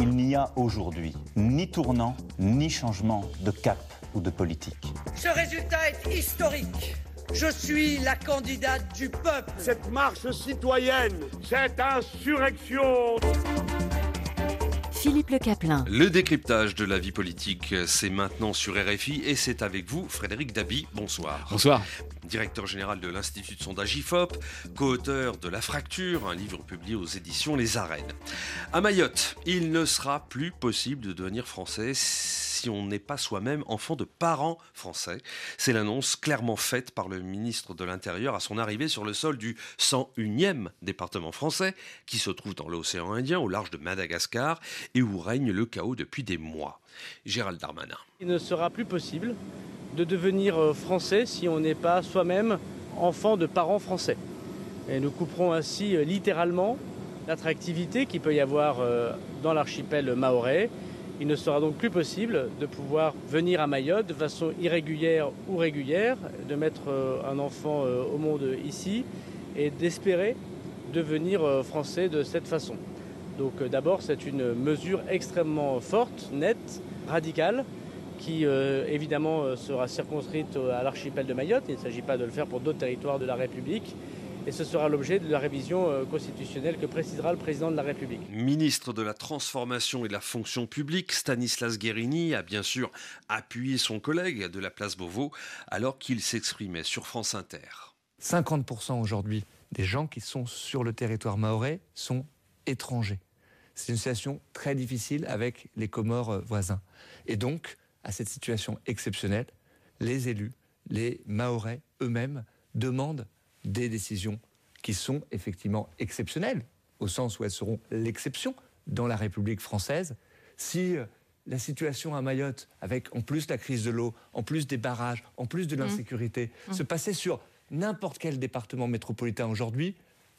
Il n'y a aujourd'hui ni tournant, ni changement de cap ou de politique. Ce résultat est historique. Je suis la candidate du peuple. Cette marche citoyenne, cette insurrection. Philippe Le Caplin. Le décryptage de la vie politique, c'est maintenant sur RFI et c'est avec vous, Frédéric Dabi. Bonsoir. Bonsoir. Directeur général de l'Institut de sondage IFOP, co-auteur de La Fracture, un livre publié aux éditions Les Arènes. À Mayotte, il ne sera plus possible de devenir français si on n'est pas soi-même enfant de parents français. C'est l'annonce clairement faite par le ministre de l'Intérieur à son arrivée sur le sol du 101e département français, qui se trouve dans l'océan Indien, au large de Madagascar, et où règne le chaos depuis des mois. Gérald Darmanin. Il ne sera plus possible de devenir euh, français si on n'est pas soi-même enfant de parents français. Et nous couperons ainsi euh, littéralement l'attractivité qu'il peut y avoir euh, dans l'archipel maorais il ne sera donc plus possible de pouvoir venir à Mayotte de façon irrégulière ou régulière, de mettre euh, un enfant euh, au monde ici et d'espérer devenir euh, français de cette façon. Donc d'abord, c'est une mesure extrêmement forte, nette, radicale, qui évidemment sera circonscrite à l'archipel de Mayotte. Il ne s'agit pas de le faire pour d'autres territoires de la République et ce sera l'objet de la révision euh, constitutionnelle que précisera le président de la République. Ministre de la Transformation et de la Fonction publique, Stanislas Guérini a bien sûr appuyé son collègue de la place Beauvau alors qu'il s'exprimait sur France Inter. 50% aujourd'hui des gens qui sont sur le territoire maorais sont étrangers. C'est une situation très difficile avec les Comores euh, voisins. Et donc, à cette situation exceptionnelle, les élus, les Maorais eux-mêmes demandent des décisions qui sont effectivement exceptionnelles, au sens où elles seront l'exception dans la République française. Si euh, la situation à Mayotte, avec en plus la crise de l'eau, en plus des barrages, en plus de mmh. l'insécurité, mmh. se passait sur n'importe quel département métropolitain aujourd'hui,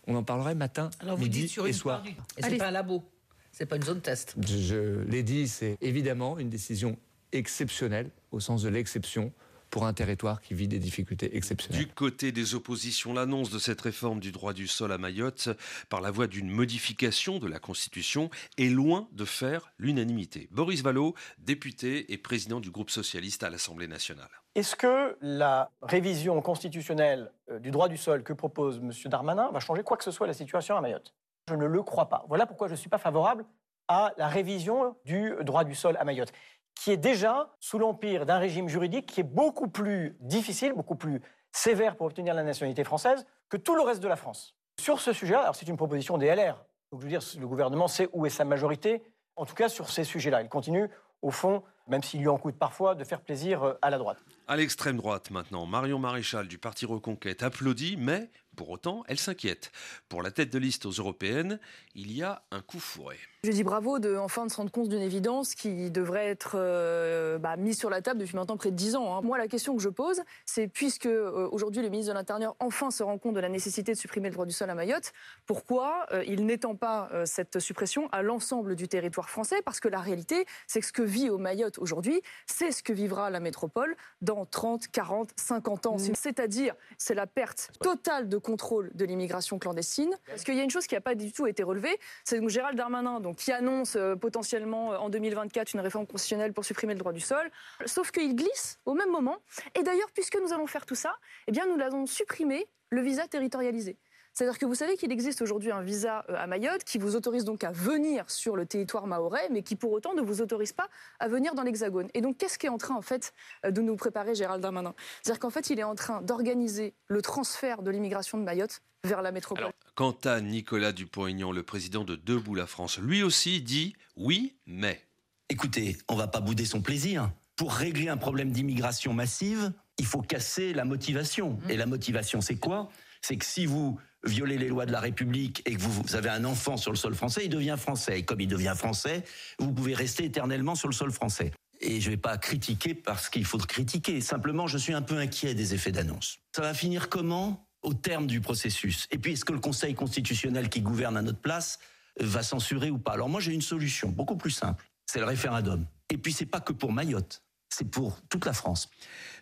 on en parlerait matin, midi et soir. Et c'est pas un labo, c'est pas une zone test. je l'ai dit, c'est évidemment une décision exceptionnelle, au sens de l'exception, pour un territoire qui vit des difficultés exceptionnelles. Du côté des oppositions, l'annonce de cette réforme du droit du sol à Mayotte par la voie d'une modification de la Constitution est loin de faire l'unanimité. Boris Vallot, député et président du groupe socialiste à l'Assemblée nationale. Est-ce que la révision constitutionnelle euh, du droit du sol que propose M. Darmanin va changer quoi que ce soit la situation à Mayotte? Je ne le crois pas. Voilà pourquoi je ne suis pas favorable à la révision du droit du sol à Mayotte qui est déjà sous l'empire d'un régime juridique qui est beaucoup plus difficile, beaucoup plus sévère pour obtenir la nationalité française que tout le reste de la France. Sur ce sujet-là, alors c'est une proposition des LR, donc je veux dire, le gouvernement sait où est sa majorité, en tout cas sur ces sujets-là. Il continue, au fond, même s'il lui en coûte parfois, de faire plaisir euh, à la droite. À l'extrême droite maintenant, Marion Maréchal du Parti Reconquête applaudit, mais pour autant, elle s'inquiète. Pour la tête de liste aux européennes, il y a un coup fourré. Je dis bravo de enfin de se rendre compte d'une évidence qui devrait être euh, bah, mise sur la table depuis maintenant près de 10 ans. Hein. Moi, la question que je pose, c'est puisque euh, aujourd'hui le ministre de l'Intérieur enfin se rend compte de la nécessité de supprimer le droit du sol à Mayotte, pourquoi euh, il n'étend pas cette suppression à l'ensemble du territoire français? Parce que la réalité, c'est que ce que vit au Mayotte aujourd'hui, c'est ce que vivra la métropole dans 30, 40, 50 ans. Mmh. C'est-à-dire, c'est la perte totale de contrôle de l'immigration clandestine. Parce qu'il y a une chose qui n'a pas du tout été relevée, c'est que Gérald Darmanin, donc, qui annonce euh, potentiellement euh, en 2024 une réforme constitutionnelle pour supprimer le droit du sol, sauf qu'il glisse au même moment. Et d'ailleurs, puisque nous allons faire tout ça, eh bien, nous allons supprimer le visa territorialisé. C'est-à-dire que vous savez qu'il existe aujourd'hui un visa euh, à Mayotte qui vous autorise donc à venir sur le territoire maorais, mais qui pour autant ne vous autorise pas à venir dans l'Hexagone. Et donc, qu'est-ce qui est en train en fait euh, de nous préparer Gérald Darmanin? C'est-à-dire qu'en fait, il est en train d'organiser le transfert de l'immigration de Mayotte vers la métropole. quant à Nicolas Dupont-Aignan, le président de Debout la France, lui aussi dit oui, mais. Écoutez, on va pas bouder son plaisir. Pour régler un problème d'immigration massive, il faut casser la motivation. Mmh. Et la motivation, c'est quoi? C'est que si vous violez les lois de la République et que vous, avez un enfant sur le sol français, il devient français. Et comme il devient français, vous pouvez rester éternellement sur le sol français. Et je ne vais pas critiquer parce qu'il faut critiquer. Simplement, je suis un peu inquiet des effets d'annonce. Ça va finir comment? Au terme du processus. Et puis, est-ce que le Conseil constitutionnel qui gouverne à notre place va censurer ou pas? Alors moi, j'ai une solution beaucoup plus simple. C'est le référendum. Et puis, c'est pas que pour Mayotte. C'est pour toute la France.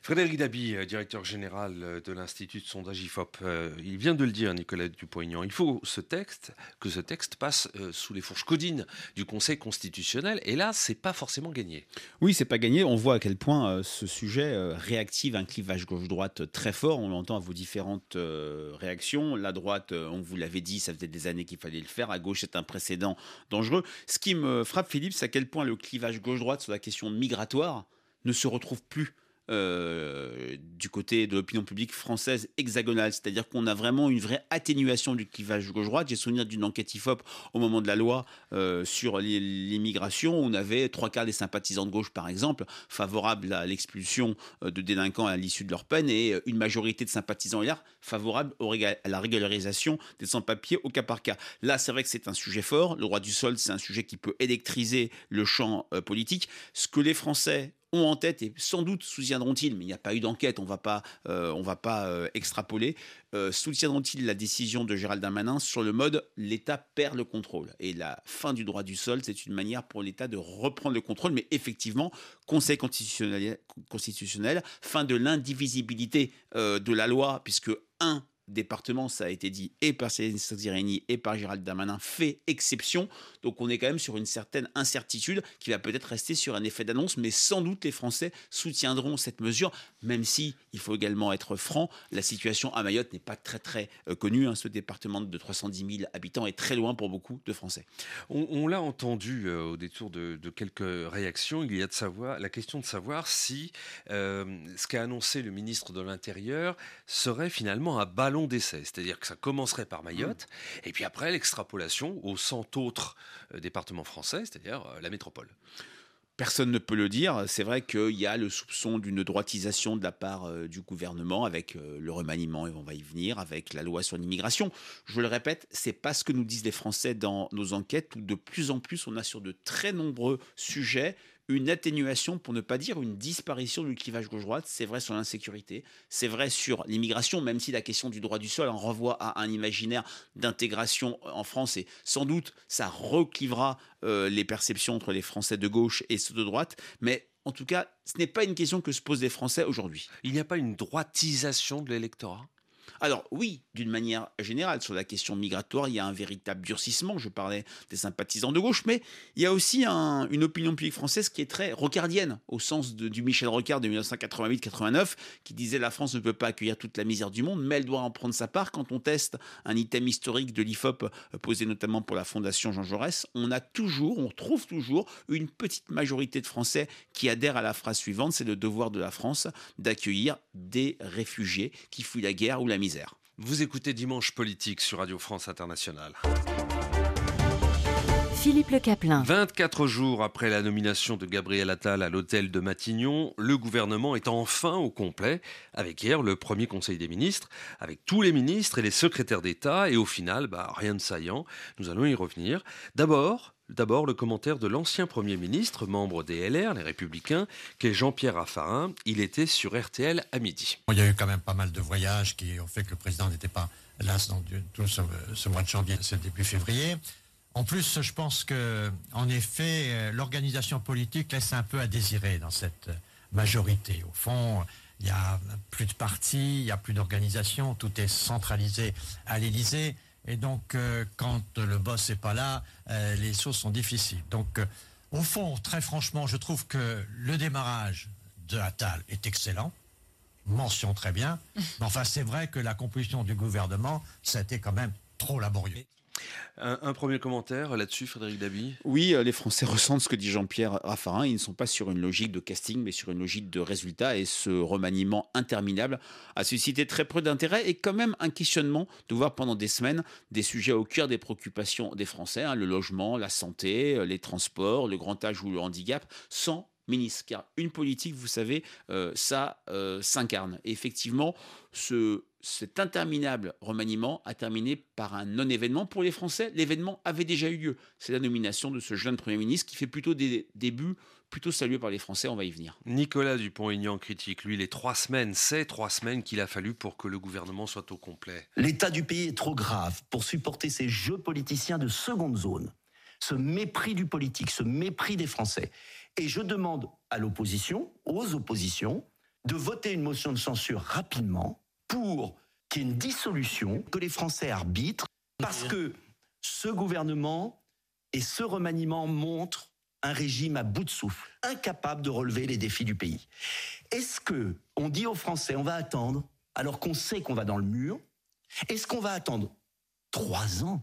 Frédéric Dabi, euh, directeur général euh, de l'Institut de sondage IFOP, euh, il vient de le dire, Nicolas Dupont-Aignan. Il faut ce texte, que ce texte passe sous les fourches codines du Conseil constitutionnel. Et là, c'est pas forcément gagné. Oui, c'est pas gagné. On voit à quel point ce sujet réactive un clivage gauche-droite très fort. On l'entend à vos différentes réactions. La droite, on vous l'avait dit, ça faisait des années qu'il fallait le faire. À gauche, c'est un précédent dangereux. Ce qui me frappe, Philippe, c'est à quel point le clivage gauche-droite sur la question migratoire ne se retrouve plus euh, du côté de l'opinion publique française hexagonale, c'est-à-dire qu'on a vraiment une vraie atténuation du clivage gauche-droite. J'ai souvenir d'une enquête IFOP au moment de la loi euh, sur l'immigration, on avait trois quarts des sympathisants de gauche, par exemple, favorables à l'expulsion euh, de délinquants à l'issue de leur peine, et une majorité de sympathisants hier favorables à la régularisation des sans-papiers au cas par cas. Là, c'est vrai que c'est un sujet fort. Le droit du sol, c'est un sujet qui peut électriser le champ politique. Ce que les Français ont en tête, et sans doute soutiendront-ils, mais il n'y a pas eu d'enquête, on va pas, euh, on va pas euh, extrapoler, euh, soutiendront-ils la décision de Gérald Darmanin sur le mode l'État perd le contrôle Et la fin du droit du sol, c'est une manière pour l'État de reprendre le contrôle, mais effectivement, Conseil constitutionnel, constitutionnel fin de l'indivisibilité de la loi, puisque un département, ça a été dit et par Céline Zireni et par Gérald Darmanin, fait exception. Donc on est quand même sur une certaine incertitude qui va peut-être rester sur un effet d'annonce, mais sans doute les Français soutiendront cette mesure, même si, il faut également être franc, la situation à Mayotte n'est pas très très euh, connue. Hein. Ce département de 310 000 habitants est très loin pour beaucoup de Français. On, l'a entendu euh, au détour de, quelques réactions, il y a de savoir, la question de savoir si euh, ce qu'a annoncé le ministre de l'Intérieur serait finalement un ballon d'essai, c'est-à-dire que ça commencerait par Mayotte, mmh. et puis après l'extrapolation aux 100 autres euh, départements français, c'est-à-dire euh, la métropole. Personne ne peut le dire. C'est vrai qu'il y a le soupçon d'une droitisation de la part euh, du gouvernement avec le remaniement, et on va y venir, avec la loi sur l'immigration. Je le répète, c'est pas ce que nous disent les Français dans nos enquêtes, où de plus en plus on a sur de très nombreux sujets une atténuation, pour ne pas dire une disparition du clivage gauche-droite. C'est vrai sur l'insécurité, c'est vrai sur l'immigration, même si la question du droit du sol en renvoie à un imaginaire d'intégration en France et sans doute ça reclivera euh, les perceptions entre les Français de gauche et ceux de droite. Mais en tout cas, ce n'est pas une question que se posent les Français aujourd'hui. Il n'y a pas une droitisation de l'électorat? Alors oui, d'une manière générale, sur la question migratoire, il y a un véritable durcissement. Je parlais des sympathisants de gauche, mais il y a aussi une opinion publique française qui est très rocardienne, au sens du Michel Rocard de 1988-89, qui disait la France ne peut pas accueillir toute la misère du monde, mais elle doit en prendre sa part. Quand on teste un item historique de l'IFOP euh, posé notamment pour la Fondation Jean Jaurès, on a toujours, on trouve toujours une petite majorité de Français qui adhèrent à la phrase suivante, c'est le devoir de la France d'accueillir des réfugiés qui fuient la guerre ou la misère. Vous écoutez Dimanche Politique sur Radio France Internationale. Philippe Le Caplin. 24 jours après la nomination de Gabriel Attal à l'hôtel de Matignon, le gouvernement est enfin au complet, avec hier le premier conseil des ministres, avec tous les ministres et les secrétaires d'État, et au final, bah, rien de saillant. Nous allons y revenir. D'abord, D'abord, le commentaire de l'ancien Premier ministre, membre des LR, les Républicains, qui est Jean-Pierre Raffarin. Il était sur RTL à midi. Il y a eu quand même pas mal de voyages qui ont fait que le président n'était pas là ce, mois de janvier, ce début février. En plus, je pense que, en effet, l'organisation politique laisse un peu à désirer dans cette majorité. Au fond, il n'y a plus de partis, il n'y a plus d'organisation, tout est centralisé à l'Élysée. Et donc, euh, quand le boss n'est pas là, euh, les choses sont difficiles. Donc, euh, au fond, très franchement, je trouve que le démarrage de Attal est excellent. Mention très bien. Mais enfin, c'est vrai que la composition du gouvernement, ça a été quand même trop laborieux. Un, premier commentaire là-dessus, Frédéric Dabi Oui, euh, les Français ressentent ce que dit Jean-Pierre Raffarin. Ils ne sont pas sur une logique de casting, mais sur une logique de résultat. Et ce remaniement interminable a suscité très peu d'intérêt et quand même un questionnement de voir pendant des semaines des sujets au cœur des préoccupations des Français hein, le logement, la santé, euh, les transports, le grand âge ou le handicap, sans ministre. Car une politique, vous savez, euh, ça s'incarne. Et effectivement, ce cet interminable remaniement a terminé par un non-événement. Pour les Français, l'événement avait déjà eu lieu. C'est la nomination de ce jeune Premier ministre qui fait plutôt des débuts plutôt salués par les Français, on va y venir. Nicolas Dupont-Aignan critique, lui, les trois semaines, c'est trois semaines qu'il a fallu pour que le gouvernement soit au complet. L'état du pays est trop grave pour supporter ces jeux politiciens de seconde zone. ce mépris du politique, ce mépris des Français. Et je demande à l'opposition, aux oppositions, de voter une motion de censure rapidement pour qu'il y ait une dissolution, que les Français arbitrent, parce que ce gouvernement et ce remaniement montrent un régime à bout de souffle, incapable de relever les défis du pays. Est-ce que on dit aux Français on va attendre alors qu'on sait qu'on va dans le mur? Est-ce qu'on va attendre trois ans?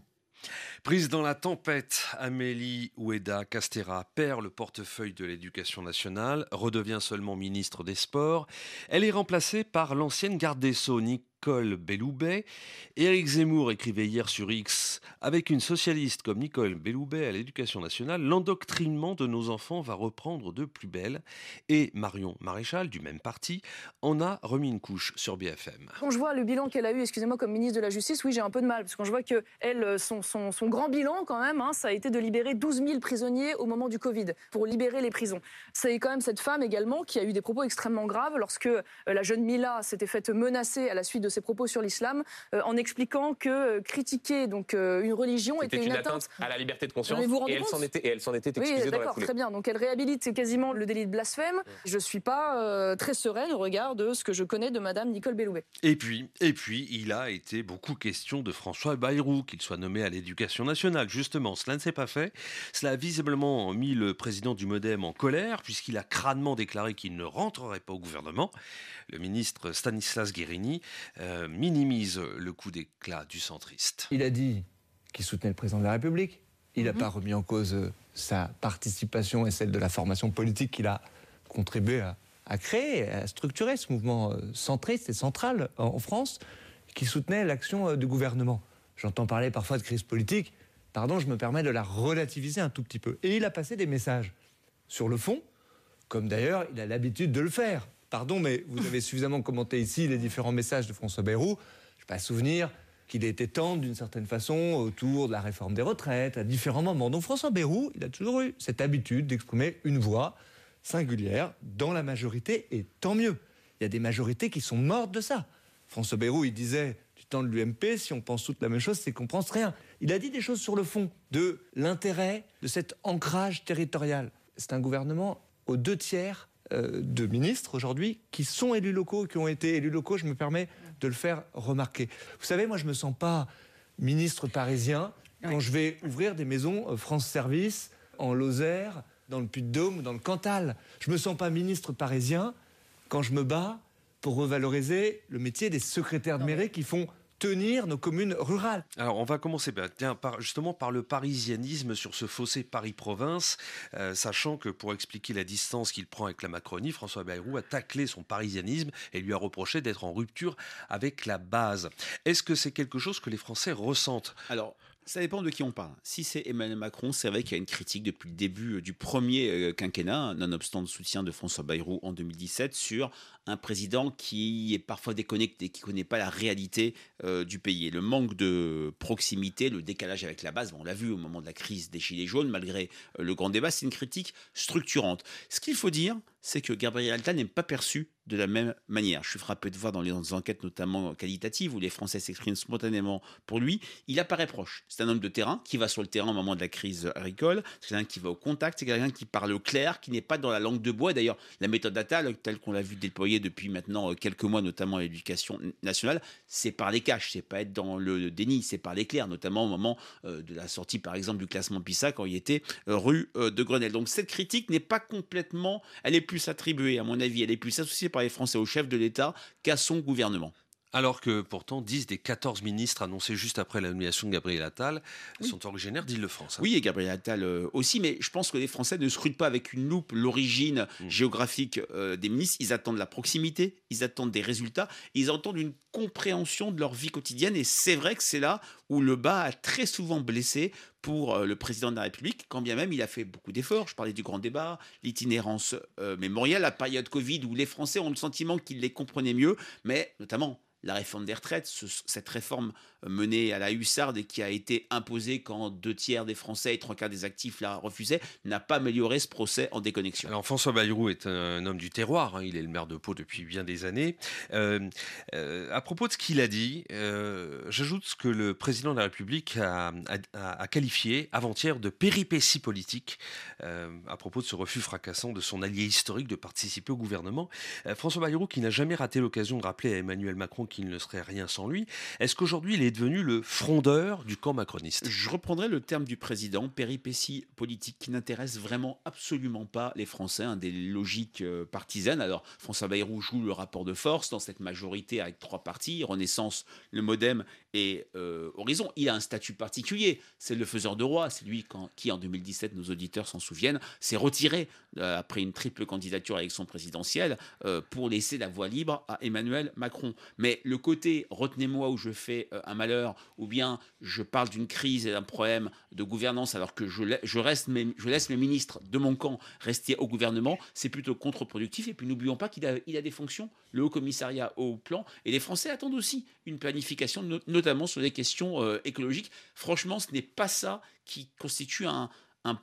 Prise dans la tempête, Amélie Oueda Castera perd le portefeuille de l'éducation nationale, redevient seulement ministre des Sports. Elle est remplacée par l'ancienne garde des Sceaux, Nicole Belloubet. Éric Zemmour écrivait hier sur X Avec une socialiste comme Nicole Belloubet à l'éducation nationale, l'endoctrinement de nos enfants va reprendre de plus belle. Et Marion Maréchal, du même parti, en a remis une couche sur BFM. Quand je vois le bilan qu'elle a eu, excusez-moi, comme ministre de la Justice, oui, j'ai un peu de mal. Parce que quand je vois que son, son grand bilan, quand même, hein, ça a été de libérer 12 000 prisonniers au moment du Covid, pour libérer les prisons. C'est quand même cette femme également qui a eu des propos extrêmement graves lorsque euh, la jeune Mila s'était faite menacer à la suite de ses propos sur l'islam, euh, en expliquant que euh, critiquer donc, euh, une religion était une, une atteinte à la liberté de conscience vous et elle compte s'en était, et elle s'en était Oui, excusée dans la d'accord, foulée. très bien. Donc elle réhabilite quasiment le délit de blasphème. Je ne suis pas euh, très sereine au regard de ce que je connais de Madame Nicole Belloubet. Et puis, et puis, il a été beaucoup question de François Bayrou, qu'il soit nommé à l'éducation nationale. Justement, cela ne s'est pas fait. Cela a visiblement mis le président du Modem en colère, puisqu'il a crânement déclaré qu'il ne rentrerait pas au gouvernement. Le ministre Stanislas Guérini euh, minimise le coup d'éclat du centriste. Il a dit qu'il soutenait le président de la République. Il n'a pas remis en cause euh, sa participation et celle de la formation politique qu'il a contribué à, à créer, à structurer ce mouvement euh, centriste et central en, en France, qui soutenait l'action du gouvernement. J'entends parler parfois de crise politique. Pardon, je me permets de la relativiser un tout petit peu. Et il a passé des messages sur le fond, comme d'ailleurs il a l'habitude de le faire. Pardon, mais vous avez suffisamment commenté ici les différents messages de François Bayrou. Je n'ai pas souvenir qu'il ait été tendre d'une certaine façon autour de la réforme des retraites à différents moments. Donc François Bayrou, il a toujours eu cette habitude d'exprimer une voix singulière dans la majorité, et tant mieux. Il y a des majorités qui sont mortes de ça. François Bayrou, il disait du temps de l'UMP, si on pense toute la même chose, c'est qu'on pense rien. Il a dit des choses sur le fond de l'intérêt de cet ancrage territorial. C'est un gouvernement aux deux tiers de ministres aujourd'hui qui sont élus locaux, qui ont été élus locaux, je me permets de le faire remarquer. Vous savez, moi je ne me sens pas ministre parisien quand je vais ouvrir des maisons euh, France Service en Lozère, dans le Puy-de-Dôme, dans le Cantal. Je ne me sens pas ministre parisien quand je me bats pour revaloriser le métier des secrétaires de mairie qui font tenir nos communes rurales. Alors, on va commencer bah, tiens, par, justement par le parisianisme sur ce fossé Paris-Province, euh, sachant que pour expliquer la distance qu'il prend avec la Macronie, François Bayrou a taclé son parisianisme et lui a reproché d'être en rupture avec la base. Est-ce que c'est quelque chose que les Français ressentent? Alors, ça dépend de qui on parle. Si c'est Emmanuel Macron, c'est vrai qu'il y a une critique depuis le début euh, du premier euh, quinquennat, nonobstant le soutien de François Bayrou en 2017, sur un président qui est parfois déconnecté, qui ne connaît pas la réalité euh, du pays. Et le manque de proximité, le décalage avec la base, on l'a vu au moment de la crise des Gilets jaunes, malgré euh, le grand débat, c'est une critique structurante. Ce qu'il faut dire, c'est que Gabriel Attal n'est pas perçu de la même manière. Je suis frappé de voir dans les enquêtes, notamment qualitatives, où les Français s'expriment spontanément pour lui, il apparaît proche. C'est un homme de terrain qui va sur le terrain au moment de la crise agricole, c'est quelqu'un qui va au contact, c'est quelqu'un qui parle clair, qui n'est pas dans la langue de bois. D'ailleurs, la méthode Attal, telle qu'on l'a vu depuis maintenant euh, quelques mois, notamment à l'éducation nationale, c'est par les caches, c'est pas être dans le déni, c'est par l'éclair, notamment au moment euh, de la sortie, par exemple, du classement PISA, quand il était euh, rue de Grenelle. Donc cette critique n'est pas complètement, elle est plus attribuée, à mon avis, elle est plus associée par les Français au chef de l'État qu'à son gouvernement. Alors que pourtant 10 des 14 ministres annoncés juste après la nomination de Gabriel Attal sont originaires d'Île-de-France. hein. Oui, et Gabriel Attal euh, aussi, mais je pense que les Français ne scrutent pas avec une loupe l'origine géographique euh, des ministres. Ils attendent la proximité, ils attendent des résultats, ils attendent une compréhension de leur vie quotidienne. Et c'est vrai que c'est là où le bas a très souvent blessé pour euh, le président de la République, quand bien même il a fait beaucoup d'efforts. Je parlais du grand débat, l'itinérance euh, mémorielle, la période Covid où les Français ont le sentiment qu'ils les comprenaient mieux, mais notamment la réforme des retraites, ce- cette réforme menée à la hussarde et qui a été imposée quand deux tiers des Français et trois quarts des actifs la refusaient, n'a pas amélioré ce procès en déconnexion. Alors François Bayrou est un homme du terroir, hein, il est le maire de Pau depuis bien des années. Euh, euh, à propos de ce qu'il a dit, euh, j'ajoute ce que le président président de la République a, qualifié avant-hier de péripétie politique euh, à propos de ce refus fracassant de son allié historique de participer au gouvernement. Euh, François Bayrou, qui n'a jamais raté l'occasion de rappeler à Emmanuel Macron qu'il ne serait rien sans lui, est-ce qu'aujourd'hui il est devenu le frondeur du camp macroniste? Je reprendrai le terme du président, péripétie politique qui n'intéresse vraiment absolument pas les Français, hein, des logiques euh, partisanes. Alors François Bayrou joue le rapport de force dans cette majorité avec trois partis, Renaissance, le Modem et euh, Il a un statut particulier, c'est le faiseur de roi, c'est lui qui en 2017, nos auditeurs s'en souviennent, s'est retiré euh, après une triple candidature à l'élection présidentielle euh, pour laisser la voie libre à Emmanuel Macron. Mais le côté retenez-moi où je fais un malheur, ou bien je parle d'une crise et d'un problème de gouvernance alors que je, reste je laisse mes ministres de mon camp rester au gouvernement, c'est plutôt contre-productif. Et puis n'oublions pas qu'il a, il a des fonctions, le Haut Commissariat au plan, et les Français attendent aussi une planification, notamment sur les questions euh, écologiques. Franchement, ce n'est pas ça qui constitue un,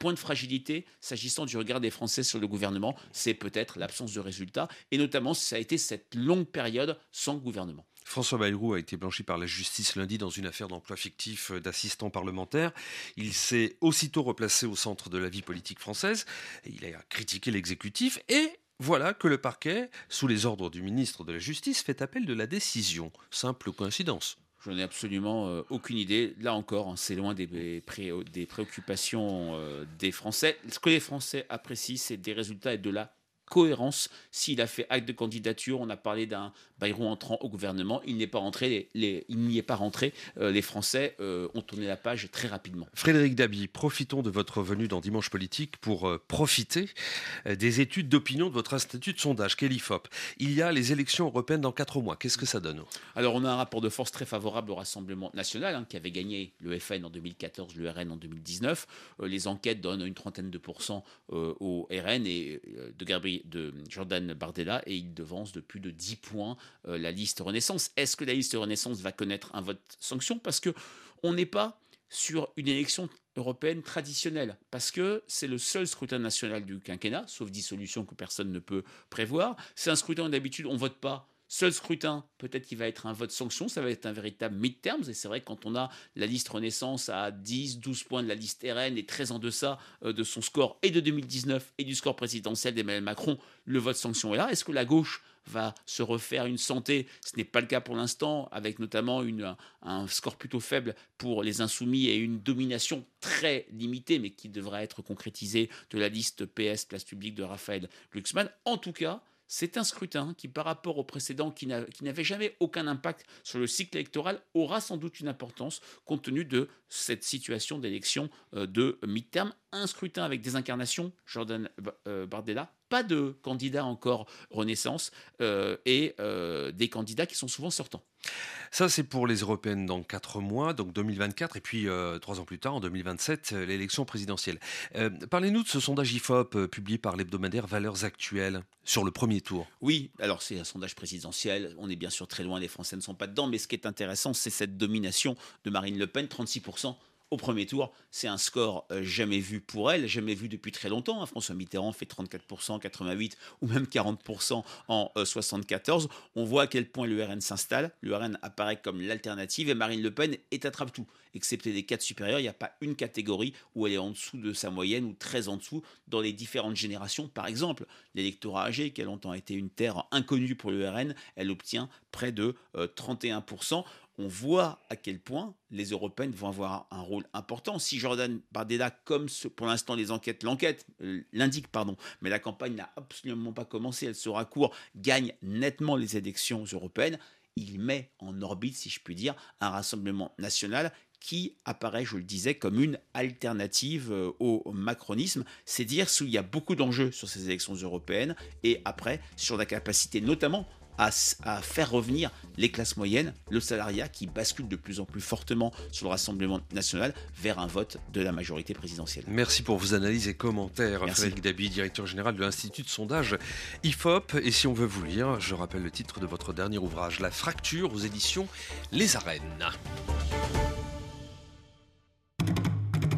point de fragilité s'agissant du regard des Français sur le gouvernement, c'est peut-être l'absence de résultats, et notamment ça a été cette longue période sans gouvernement. François Bayrou a été blanchi par la justice lundi dans une affaire d'emploi fictif d'assistant parlementaire. Il s'est aussitôt replacé au centre de la vie politique française. Il a critiqué l'exécutif et voilà que le parquet, sous les ordres du ministre de la Justice, fait appel de la décision. Simple coïncidence. Je n'ai absolument euh, aucune idée. Là encore, hein, c'est loin des, des préoccupations euh, des Français. Ce que les Français apprécient, c'est des résultats et de la cohérence. S'il a fait acte de candidature, on a parlé d'un Bayrou entrant au gouvernement, il n'est pas rentré, les, il n'y est pas rentré. Euh, les Français euh, ont tourné la page très rapidement. Frédéric Dabi, profitons de votre venue dans Dimanche Politique pour euh, profiter des études d'opinion de votre institut de sondage, Kellyfop. Il y a les élections européennes dans quatre mois. Qu'est-ce que ça donne Alors, on a un rapport de force très favorable au Rassemblement national, hein, qui avait gagné le FN en 2014, le RN en 2019. les enquêtes donnent une trentaine de pourcents au RN et de Gabriel de Jordan Bardella et il devance de plus de 10 points euh, la liste Renaissance. Est-ce que la liste Renaissance va connaître un vote sanction? Parce que on n'est pas sur une élection européenne traditionnelle, parce que c'est le seul scrutin national du quinquennat, sauf dissolution que personne ne peut prévoir. C'est un scrutin d'habitude, on vote pas Seul scrutin, peut-être qu'il va être un vote sanction, ça va être un véritable mid-terms. Et c'est vrai que quand on a la liste Renaissance à 10, 12 points de la liste RN et très en deçà euh, de son score et de 2019 et du score présidentiel d'Emmanuel Macron, le vote sanction est là. Est-ce que la gauche va se refaire une santé? Ce n'est pas le cas pour l'instant, avec notamment une, un score plutôt faible pour les insoumis et une domination très limitée, mais qui devra être concrétisée de la liste PS, place publique de Raphaël Glucksmann. En tout cas, c'est un scrutin qui, par rapport au précédent, qui n'avait jamais aucun impact sur le cycle électoral, aura sans doute une importance compte tenu de cette situation d'élection euh, de mi-terme. Un scrutin avec des incarnations, Jordan euh, Bardella, pas de candidats encore Renaissance euh, et des candidats qui sont souvent sortants. Ça, c'est pour les européennes dans 4 mois, donc 2024, et puis euh, trois ans plus tard, en 2027, euh, l'élection présidentielle. Euh, parlez-nous de ce sondage IFOP publié par l'hebdomadaire Valeurs Actuelles sur le premier tour. Oui, alors c'est un sondage présidentiel, on est bien sûr très loin, les Français ne sont pas dedans, mais ce qui est intéressant, c'est cette domination de Marine Le Pen, 36% au premier tour. C'est un score euh, jamais vu pour elle, jamais vu depuis très longtemps. Hein. François Mitterrand fait 34%, 88% ou même 40% en 74. Euh, On voit à quel point l'URN s'installe. L'URN apparaît comme l'alternative et Marine Le Pen est attrape tout. Excepté des quatre supérieurs, il n'y a pas une catégorie où elle est en dessous de sa moyenne ou très en dessous dans les différentes générations. Par exemple, l'électorat âgé, qui a longtemps été une terre inconnue pour l'URN, elle obtient près de 31%. On voit à quel point les Européennes vont avoir un rôle important. Si Jordan Bardella, comme pour l'instant les enquêtes, l'enquête euh, l'indique, pardon, mais la campagne n'a absolument pas commencé, elle sera court, gagne nettement les élections européennes, il met en orbite, si je puis dire, un rassemblement national qui apparaît, je le disais, comme une alternative euh, au macronisme. C'est dire qu'il y a beaucoup d'enjeux sur ces élections européennes et après sur la capacité notamment à, faire revenir les classes moyennes, le salariat qui bascule de plus en plus fortement sur le Rassemblement national vers un vote de la majorité présidentielle. Merci pour vos analyses et commentaires. Merci. Frédéric Dabi, directeur général de l'Institut de sondage IFOP. Et si on veut vous lire, je rappelle le titre de votre dernier ouvrage, La fracture aux éditions Les Arènes.